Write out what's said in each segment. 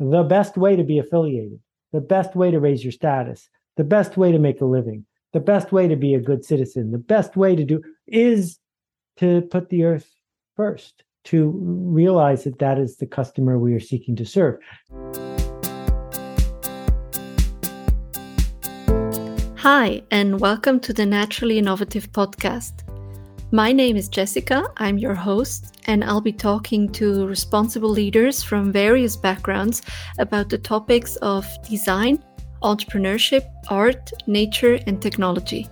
the best way to be affiliated, the best way to raise your status, the best way to make a living, the best way to be a good citizen, the best way to do is to put the earth first, to realize that that is the customer we are seeking to serve. Hi, and welcome to the Naturally Innovative podcast. My name is Jessica, I'm your host, and I'll be talking to responsible leaders from various backgrounds about the topics of design, entrepreneurship, art, nature, and technology.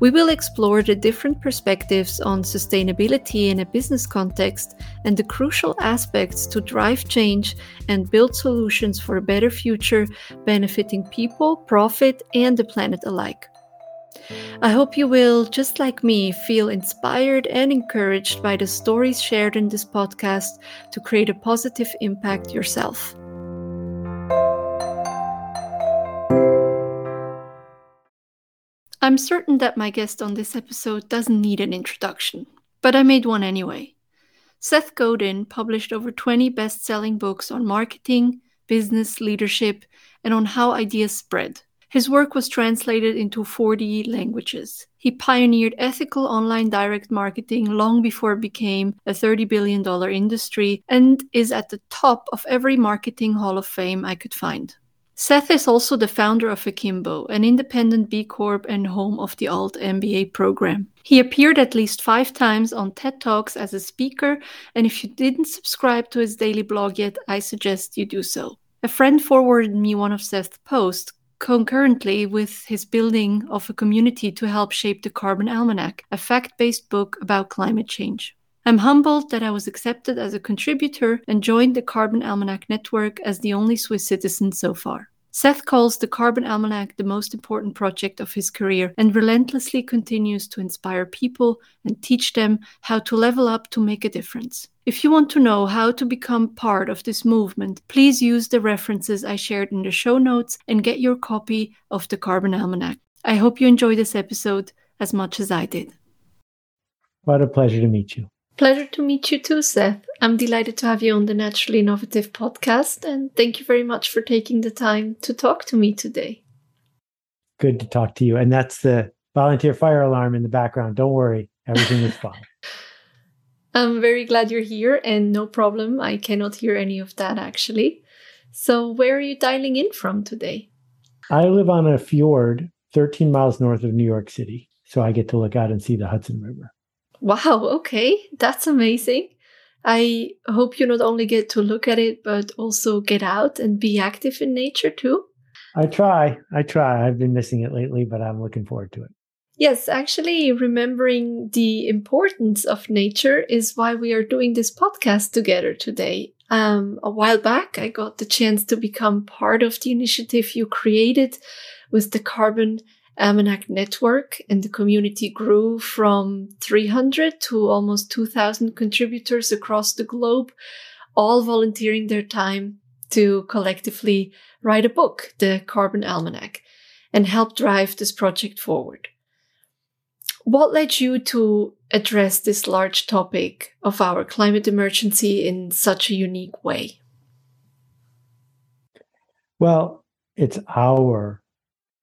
We will explore the different perspectives on sustainability in a business context and the crucial aspects to drive change and build solutions for a better future benefiting people, profit, and the planet alike. I hope you will, just like me, feel inspired and encouraged by the stories shared in this podcast to create a positive impact yourself. I'm certain that my guest on this episode doesn't need an introduction, but I made one anyway. Seth Godin published over 20 best selling books on marketing, business, leadership, and on how ideas spread. His work was translated into 40 languages. He pioneered ethical online direct marketing long before it became a $30 billion industry and is at the top of every marketing hall of fame I could find. Seth is also the founder of Akimbo, an independent B Corp and home of the altMBA program. He appeared at least five times on TED Talks as a speaker, and if you didn't subscribe to his daily blog yet, I suggest you do so. A friend forwarded me one of Seth's posts concurrently with his building of a community to help shape the Carbon Almanac, a fact based book about climate change. I'm humbled that I was accepted as a contributor and joined the Carbon Almanac network as the only Swiss citizen so far. Seth calls the Carbon Almanac the most important project of his career and relentlessly continues to inspire people and teach them how to level up to make a difference. If you want to know how to become part of this movement, please use the references I shared in the show notes and get your copy of the Carbon Almanac. I hope you enjoy this episode as much as I did. What a pleasure to meet you. Pleasure to meet you too, Seth. I'm delighted to have you on the Naturally Innovative podcast, and thank you very much for taking the time to talk to me today. Good to talk to you. And that's the volunteer fire alarm in the background. Don't worry, everything is fine. I'm very glad you're here, and no problem. I cannot hear any of that actually. So, where are you dialing in from today? I live on a fjord 13 miles north of New York City, so I get to look out and see the Hudson River. Wow, okay, that's amazing. I hope you not only get to look at it, but also get out and be active in nature too. I try. I try. I've been missing it lately, but I'm looking forward to it. Yes, actually, remembering the importance of nature is why we are doing this podcast together today. Um, a while back, I got the chance to become part of the initiative you created with the Carbon Almanac network and the community grew from 300 to almost 2000 contributors across the globe, all volunteering their time to collectively write a book, the Carbon Almanac, and help drive this project forward. What led you to address this large topic of our climate emergency in such a unique way? Well, it's our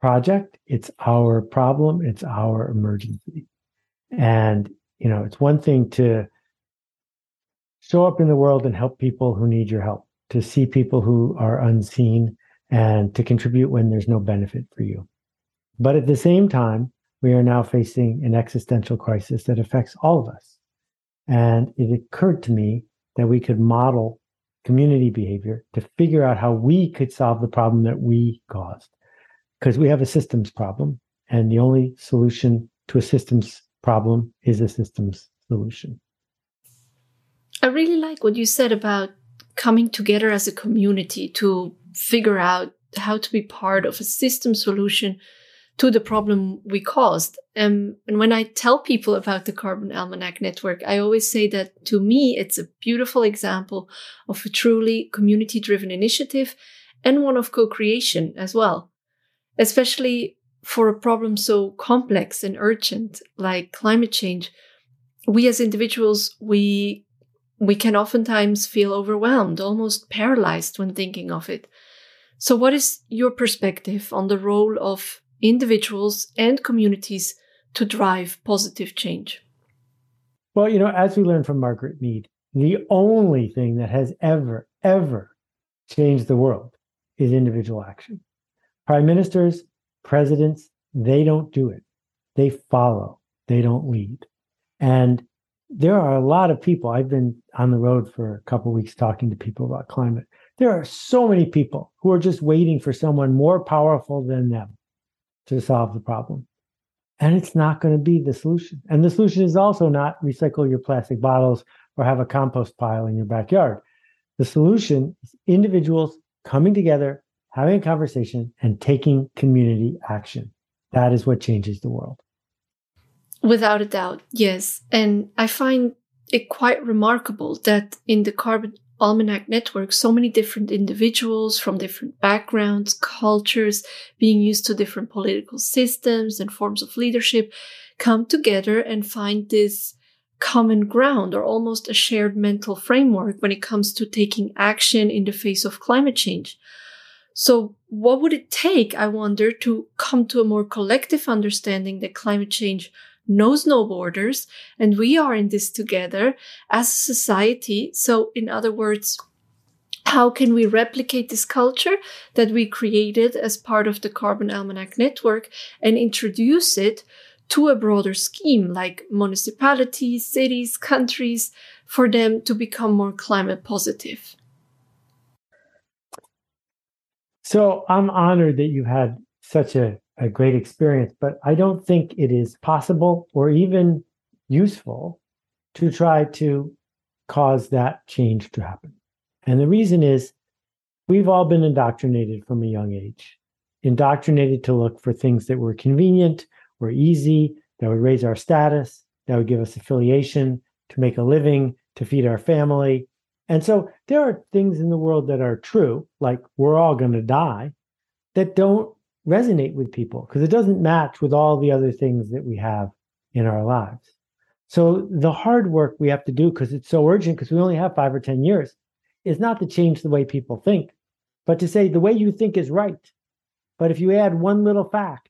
project. It's our problem. It's our emergency. And, you know, it's one thing to show up in the world and help people who need your help, to see people who are unseen and to contribute when there's no benefit for you. But at the same time, we are now facing an existential crisis that affects all of us. And it occurred to me that we could model community behavior to figure out how we could solve the problem that we caused because we have a systems problem and the only solution to a systems problem is a systems solution. I really like what you said about coming together as a community to figure out how to be part of a system solution to the problem we caused. Um, and when I tell people about the Carbon Almanac Network, I always say that to me, it's a beautiful example of a truly community driven initiative and one of co creation as well especially for a problem so complex and urgent like climate change we as individuals we we can oftentimes feel overwhelmed, almost paralyzed when thinking of it. So, what is your perspective on the role of individuals and communities to drive positive change? Well, you know, as we learned from Margaret Mead, the only thing that has ever, ever changed the world is individual action. Prime ministers, presidents, they don't do it. They follow, they don't lead. And there are a lot of people. I've been on the road for a couple weeks talking to people about climate. There are so many people who are just waiting for someone more powerful than them to solve the problem. And it's not going to be the solution. And the solution is also not recycle your plastic bottles or have a compost pile in your backyard. The solution is individuals coming together, having a conversation, and taking community action. That is what changes the world. Without a doubt, yes. And I find it quite remarkable that in the Carbon Almanac Network, so many different individuals from different backgrounds, cultures, being used to different political systems and forms of leadership come together and find this common ground or almost a shared mental framework when it comes to taking action in the face of climate change. So what would it take, I wonder, to come to a more collective understanding that climate change knows no borders, and we are in this together as a society. So, in other words, how can we replicate this culture that we created as part of the Carbon Almanac network and introduce it to a broader scheme like municipalities, cities, countries, for them to become more climate positive? So I'm honored that you've had such a a great experience, but I don't think it is possible or even useful to try to cause that change to happen. And the reason is we've all been indoctrinated from a young age, indoctrinated to look for things that were convenient, were easy, that would raise our status, that would give us affiliation, to make a living, to feed our family. And so there are things in the world that are true, like we're all going to die, that don't resonate with people because it doesn't match with all the other things that we have in our lives. So the hard work we have to do because it's so urgent because we only have 5 or 10 years is not to change the way people think, but to say the way you think is right. But if you add one little fact,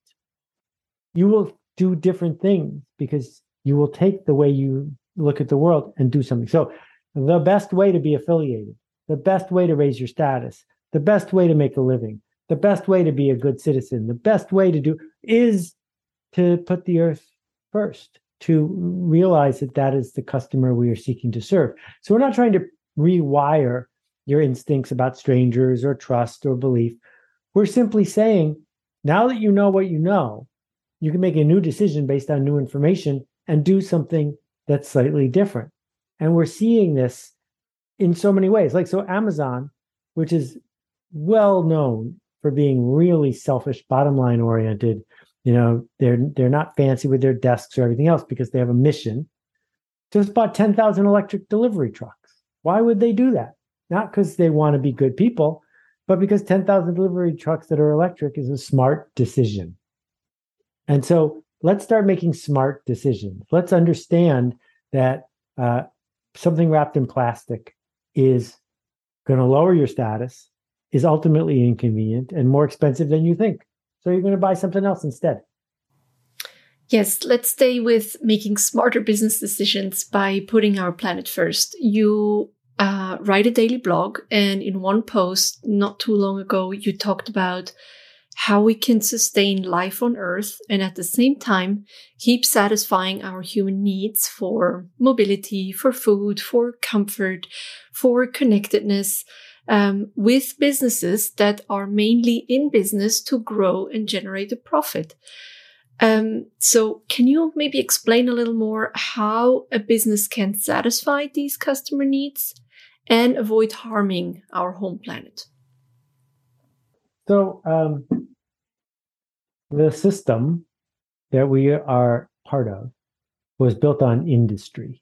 you will do different things because you will take the way you look at the world and do something. So the best way to be affiliated, the best way to raise your status, the best way to make a living, the best way to be a good citizen, the best way to do is to put the earth first, to realize that that is the customer we are seeking to serve. So we're not trying to rewire your instincts about strangers or trust or belief. We're simply saying, now that you know what you know, you can make a new decision based on new information and do something that's slightly different. And we're seeing this in so many ways. Like, so Amazon, which is well known for being really selfish, bottom line oriented. You know, they're they're not fancy with their desks or everything else because they have a mission. Just bought 10,000 electric delivery trucks. Why would they do that? Not because they want to be good people, but because 10,000 delivery trucks that are electric is a smart decision. And so let's start making smart decisions. Let's understand that uh, something wrapped in plastic is going to lower your status is ultimately inconvenient and more expensive than you think. So you're going to buy something else instead. Yes, let's stay with making smarter business decisions by putting our planet first. You uh, write a daily blog, and in one post not too long ago, you talked about how we can sustain life on Earth and at the same time keep satisfying our human needs for mobility, for food, for comfort, for connectedness um, with businesses that are mainly in business to grow and generate a profit. Um, so, can you maybe explain a little more how a business can satisfy these customer needs and avoid harming our home planet? So, um, the system that we are part of was built on industry.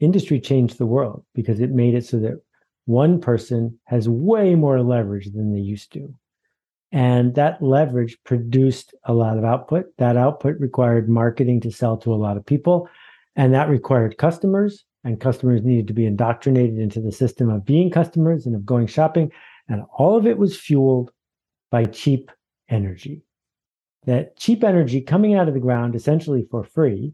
Industry changed the world because it made it so that one person has way more leverage than they used to. And that leverage produced a lot of output. That output required marketing to sell to a lot of people. And that required customers. and customers needed to be indoctrinated into the system of being customers and of going shopping. And all of it was fueled by cheap energy. That cheap energy coming out of the ground essentially for free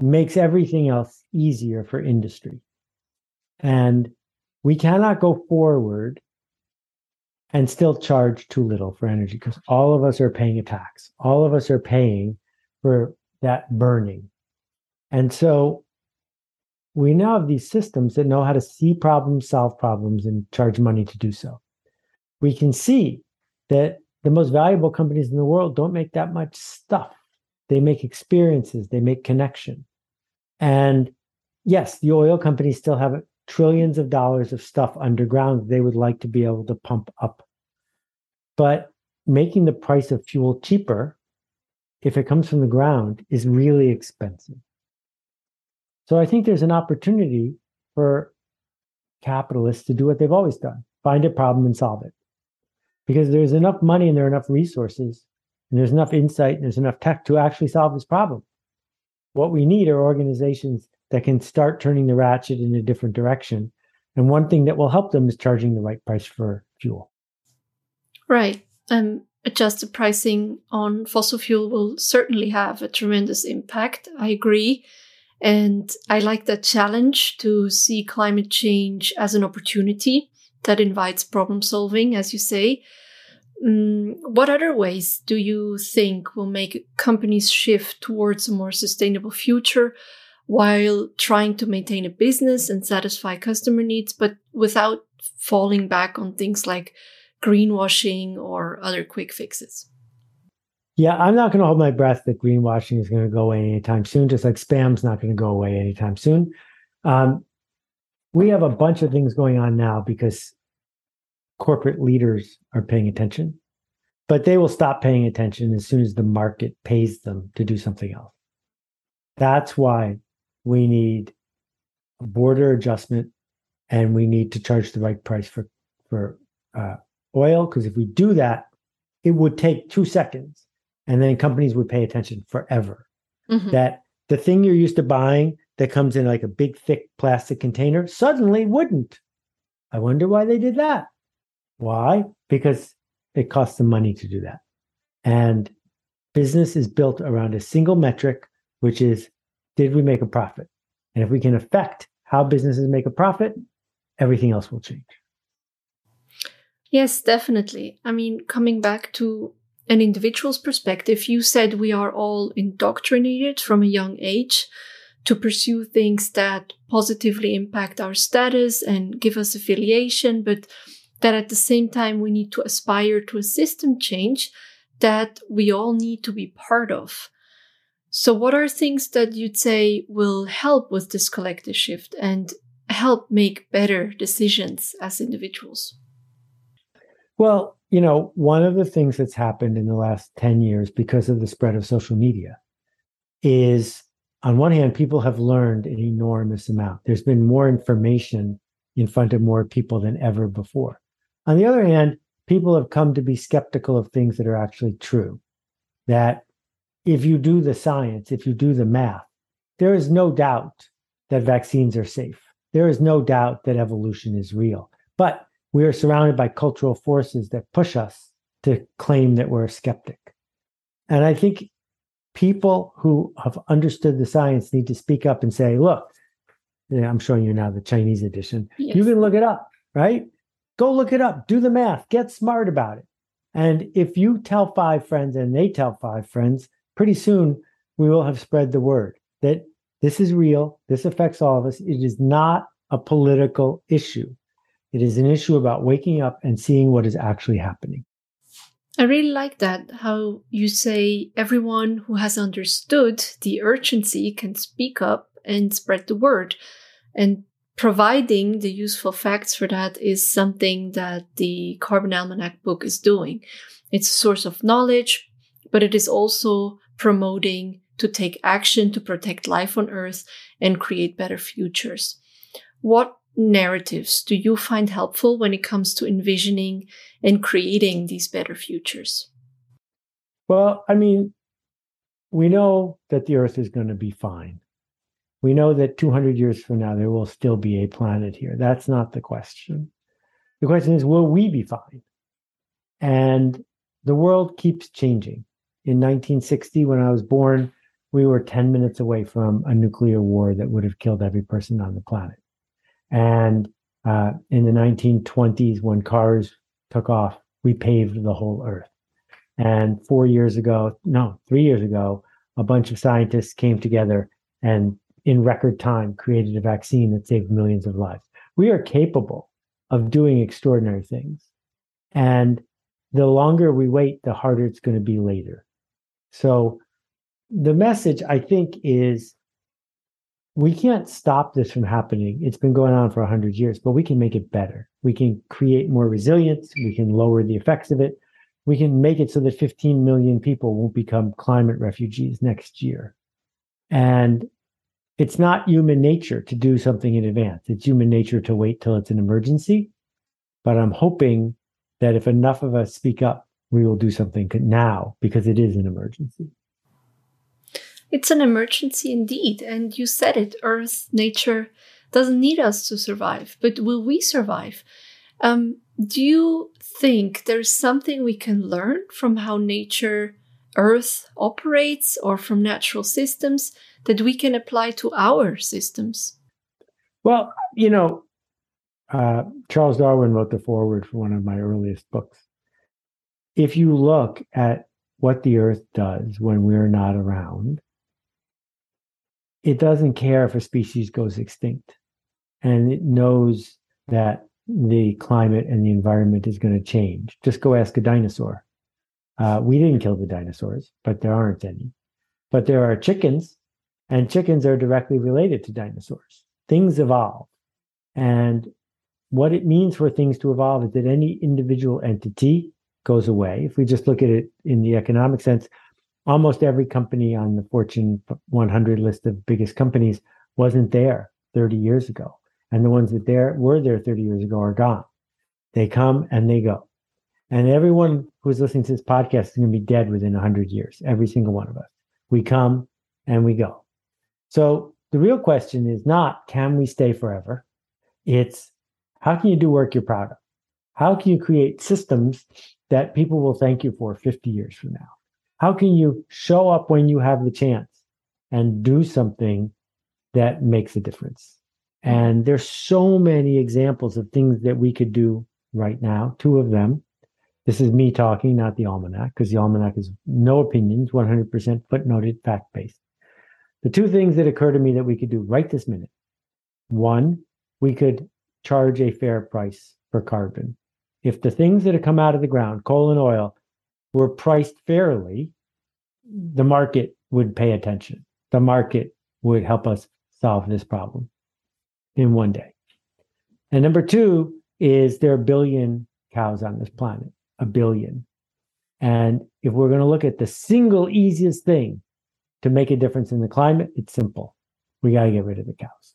makes everything else easier for industry. And we cannot go forward and still charge too little for energy because all of us are paying a tax. All of us are paying for that burning. And so we now have these systems that know how to see problems, solve problems, and charge money to do so. We can see that the most valuable companies in the world don't make that much stuff. They make experiences, they make connection. And yes, the oil companies still have trillions of dollars of stuff underground they would like to be able to pump up. But making the price of fuel cheaper, if it comes from the ground, is really expensive. So I think there's an opportunity for capitalists to do what they've always done find a problem and solve it. Because there's enough money and there are enough resources and there's enough insight and there's enough tech to actually solve this problem. What we need are organizations that can start turning the ratchet in a different direction. And one thing that will help them is charging the right price for fuel. Right. Um, adjusted pricing on fossil fuel will certainly have a tremendous impact. I agree. And I like that challenge to see climate change as an opportunity that invites problem solving, as you say. Um, what other ways do you think will make companies shift towards a more sustainable future while trying to maintain a business and satisfy customer needs, but without falling back on things like greenwashing or other quick fixes? Yeah, I'm not going to hold my breath that greenwashing is going to go away anytime soon, just like spam's not going to go away anytime soon. Um, we have a bunch of things going on now because corporate leaders are paying attention, but they will stop paying attention as soon as the market pays them to do something else. That's why we need a border adjustment and we need to charge the right price for for uh, oil because if we do that it would take two seconds and then companies would pay attention forever mm-hmm. that the thing you're used to buying that comes in like a big thick plastic container suddenly wouldn't i wonder why they did that why because it costs them money to do that and business is built around a single metric which is did we make a profit? And if we can affect how businesses make a profit, everything else will change. Yes, definitely. I mean, coming back to an individual's perspective, you said we are all indoctrinated from a young age to pursue things that positively impact our status and give us affiliation, but that at the same time we need to aspire to a system change that we all need to be part of. So, what are things that you'd say will help with this collective shift and help make better decisions as individuals? Well, you know, one of the things that's happened in the last 10 years because of the spread of social media is on one hand, people have learned an enormous amount. There's been more information in front of more people than ever before. On the other hand, people have come to be skeptical of things that are actually true, that if you do the science, if you do the math, there is no doubt that vaccines are safe. There is no doubt that evolution is real. But we are surrounded by cultural forces that push us to claim that we're a skeptic. And I think people who have understood the science need to speak up and say, look, I'm showing you now the Chinese edition. Yes. You can look it up, right? Go look it up, do the math, get smart about it. And if you tell five friends and they tell five friends, pretty soon we will have spread the word that this is real. This affects all of us. It is not a political issue. It is an issue about waking up and seeing what is actually happening. I really like that, how you say everyone who has understood the urgency can speak up and spread the word. And providing the useful facts for that is something that the Carbon Almanac book is doing. It's a source of knowledge, but it is also promoting to take action to protect life on Earth and create better futures. What narratives do you find helpful when it comes to envisioning and creating these better futures? Well, I mean, we know that the Earth is going to be fine. We know that 200 years from now, there will still be a planet here. That's not the question. The question is, will we be fine? And the world keeps changing. In 1960, when I was born, we were 10 minutes away from a nuclear war that would have killed every person on the planet. And uh, in the 1920s, when cars took off, we paved the whole earth. And four years ago, no, three years ago, a bunch of scientists came together and in record time created a vaccine that saved millions of lives. We are capable of doing extraordinary things. And the longer we wait, the harder it's going to be later. So the message, I think, is we can't stop this from happening. It's been going on for 100 years, but we can make it better. We can create more resilience. We can lower the effects of it. We can make it so that 15 million people won't become climate refugees next year. And it's not human nature to do something in advance. It's human nature to wait till it's an emergency. But I'm hoping that if enough of us speak up, we will do something now because it is an emergency. It's an emergency indeed. And you said it Earth, nature doesn't need us to survive. But will we survive? Um, do you think there's something we can learn from how nature, Earth operates or from natural systems that we can apply to our systems? Well, you know, uh, Charles Darwin wrote the foreword for one of my earliest books. If you look at what the earth does when we're not around, it doesn't care if a species goes extinct. And it knows that the climate and the environment is going to change. Just go ask a dinosaur. Uh, we didn't kill the dinosaurs, but there aren't any. But there are chickens and chickens are directly related to dinosaurs. Things evolve. And what it means for things to evolve is that any individual entity goes away. If we just look at it in the economic sense, almost every company on the Fortune 100 list of biggest companies wasn't there 30 years ago. And the ones that there were there 30 years ago are gone. They come and they go. And everyone who's listening to this podcast is going to be dead within 100 years, every single one of us. We come and we go. So the real question is not can we stay forever? It's how can you do work you're proud of? How can you create systems that people will thank you for 50 years from now? How can you show up when you have the chance and do something that makes a difference? And there's so many examples of things that we could do right now. Two of them. This is me talking, not the almanac, because the almanac is no opinions, 100% footnoted, fact based. The two things that occur to me that we could do right this minute one, we could charge a fair price for carbon. If the things that have come out of the ground, coal and oil, were priced fairly, the market would pay attention. The market would help us solve this problem in one day. And number two is there are a billion cows on this planet, a billion. And if we're going to look at the single easiest thing to make a difference in the climate, it's simple. We got to get rid of the cows.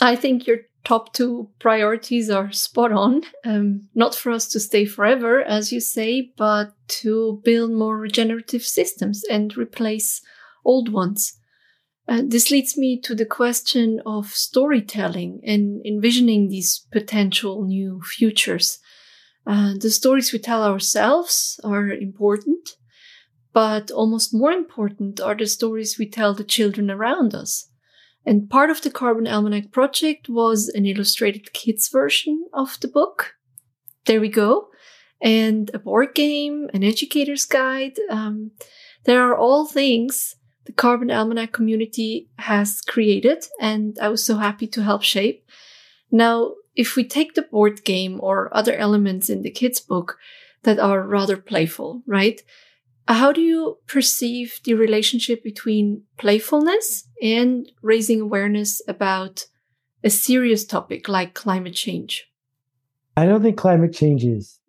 I think your top two priorities are spot on. Um, not for us to stay forever, as you say, but to build more regenerative systems and replace old ones. Uh, this leads me to the question of storytelling and envisioning these potential new futures. Uh, the stories we tell ourselves are important, but almost more important are the stories we tell the children around us. And part of the Carbon Almanac project was an illustrated kids version of the book. There we go. And a board game, an educator's guide. Um, there are all things the Carbon Almanac community has created, and I was so happy to help shape. Now, if we take the board game or other elements in the kids' book that are rather playful, right? How do you perceive the relationship between playfulness and raising awareness about a serious topic like climate change? I don't think climate change is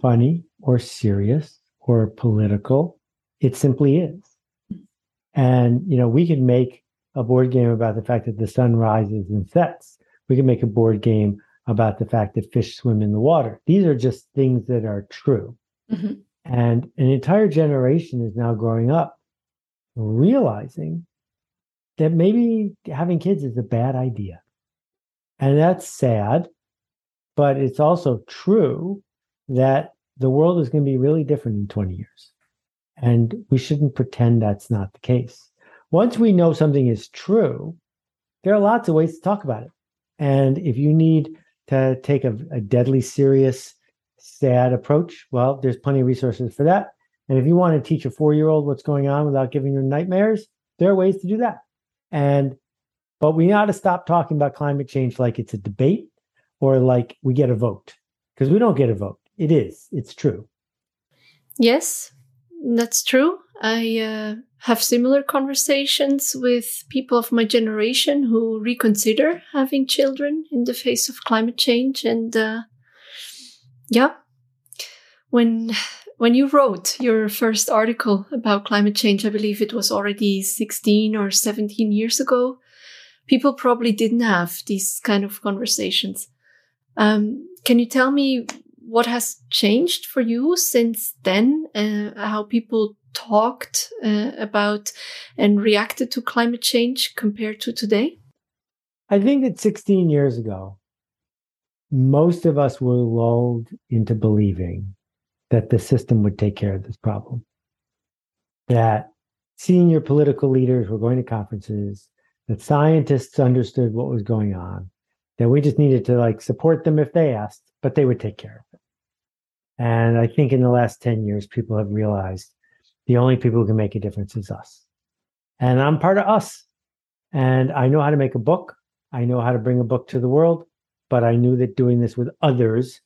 funny or serious or political. It simply is. And, you know, we can make a board game about the fact that the sun rises and sets. We can make a board game about the fact that fish swim in the water. These are just things that are true. Mm-hmm. And an entire generation is now growing up realizing that maybe having kids is a bad idea. And that's sad, but it's also true that the world is going to be really different in 20 years. And we shouldn't pretend that's not the case. Once we know something is true, there are lots of ways to talk about it. And if you need to take a, a deadly serious, sad approach, well, there's plenty of resources for that. And if you want to teach a four year old what's going on without giving them nightmares, there are ways to do that. And, but we ought to stop talking about climate change like it's a debate or like we get a vote because we don't get a vote. It is, it's true. Yes, that's true. I uh, have similar conversations with people of my generation who reconsider having children in the face of climate change. And uh, yeah, when when you wrote your first article about climate change, I believe it was already 16 or 17 years ago, people probably didn't have these kind of conversations. Um, can you tell me what has changed for you since then? Uh, how people talked uh, about and reacted to climate change compared to today? I think that 16 years ago, most of us were lulled into believing that the system would take care of this problem. That senior political leaders were going to conferences, that scientists understood what was going on, that we just needed to like support them if they asked, but they would take care of it. And I think in the last 10 years, people have realized the only people who can make a difference is us. And I'm part of us. And I know how to make a book. I know how to bring a book to the world, but I knew that doing this with others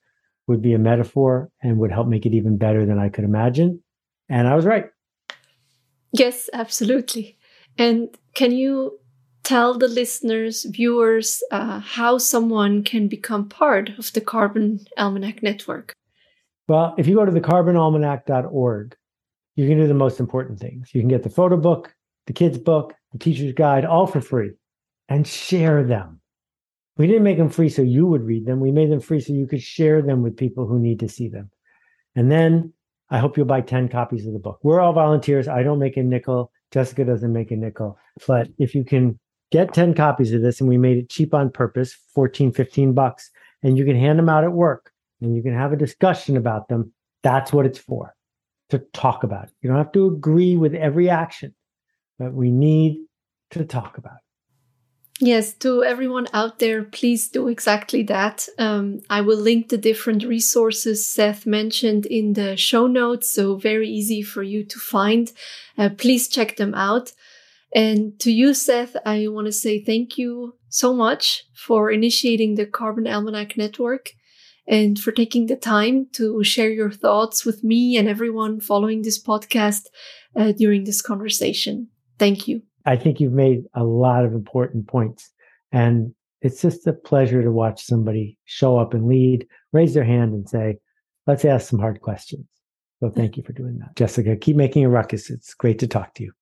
would be a metaphor and would help make it even better than I could imagine. And I was right. Yes, absolutely. And can you tell the listeners, viewers, uh, how someone can become part of the Carbon Almanac Network? Well, if you go to the carbonalmanac.org, you can do the most important things. You can get the photo book, the kids' book, the teacher's guide, all for free and share them. We didn't make them free so you would read them. We made them free so you could share them with people who need to see them. And then I hope you'll buy 10 copies of the book. We're all volunteers. I don't make a nickel. Jessica doesn't make a nickel. But if you can get 10 copies of this, and we made it cheap on purpose 14, 15 bucks, and you can hand them out at work and you can have a discussion about them, that's what it's for to talk about it. You don't have to agree with every action, but we need to talk about it. Yes, to everyone out there, please do exactly that. Um, I will link the different resources Seth mentioned in the show notes, so very easy for you to find. Uh, please check them out. And to you, Seth, I want to say thank you so much for initiating the Carbon Almanac Network and for taking the time to share your thoughts with me and everyone following this podcast uh, during this conversation. Thank you. I think you've made a lot of important points. And it's just a pleasure to watch somebody show up and lead, raise their hand and say, let's ask some hard questions. So thank you for doing that. Jessica, keep making a ruckus. It's great to talk to you.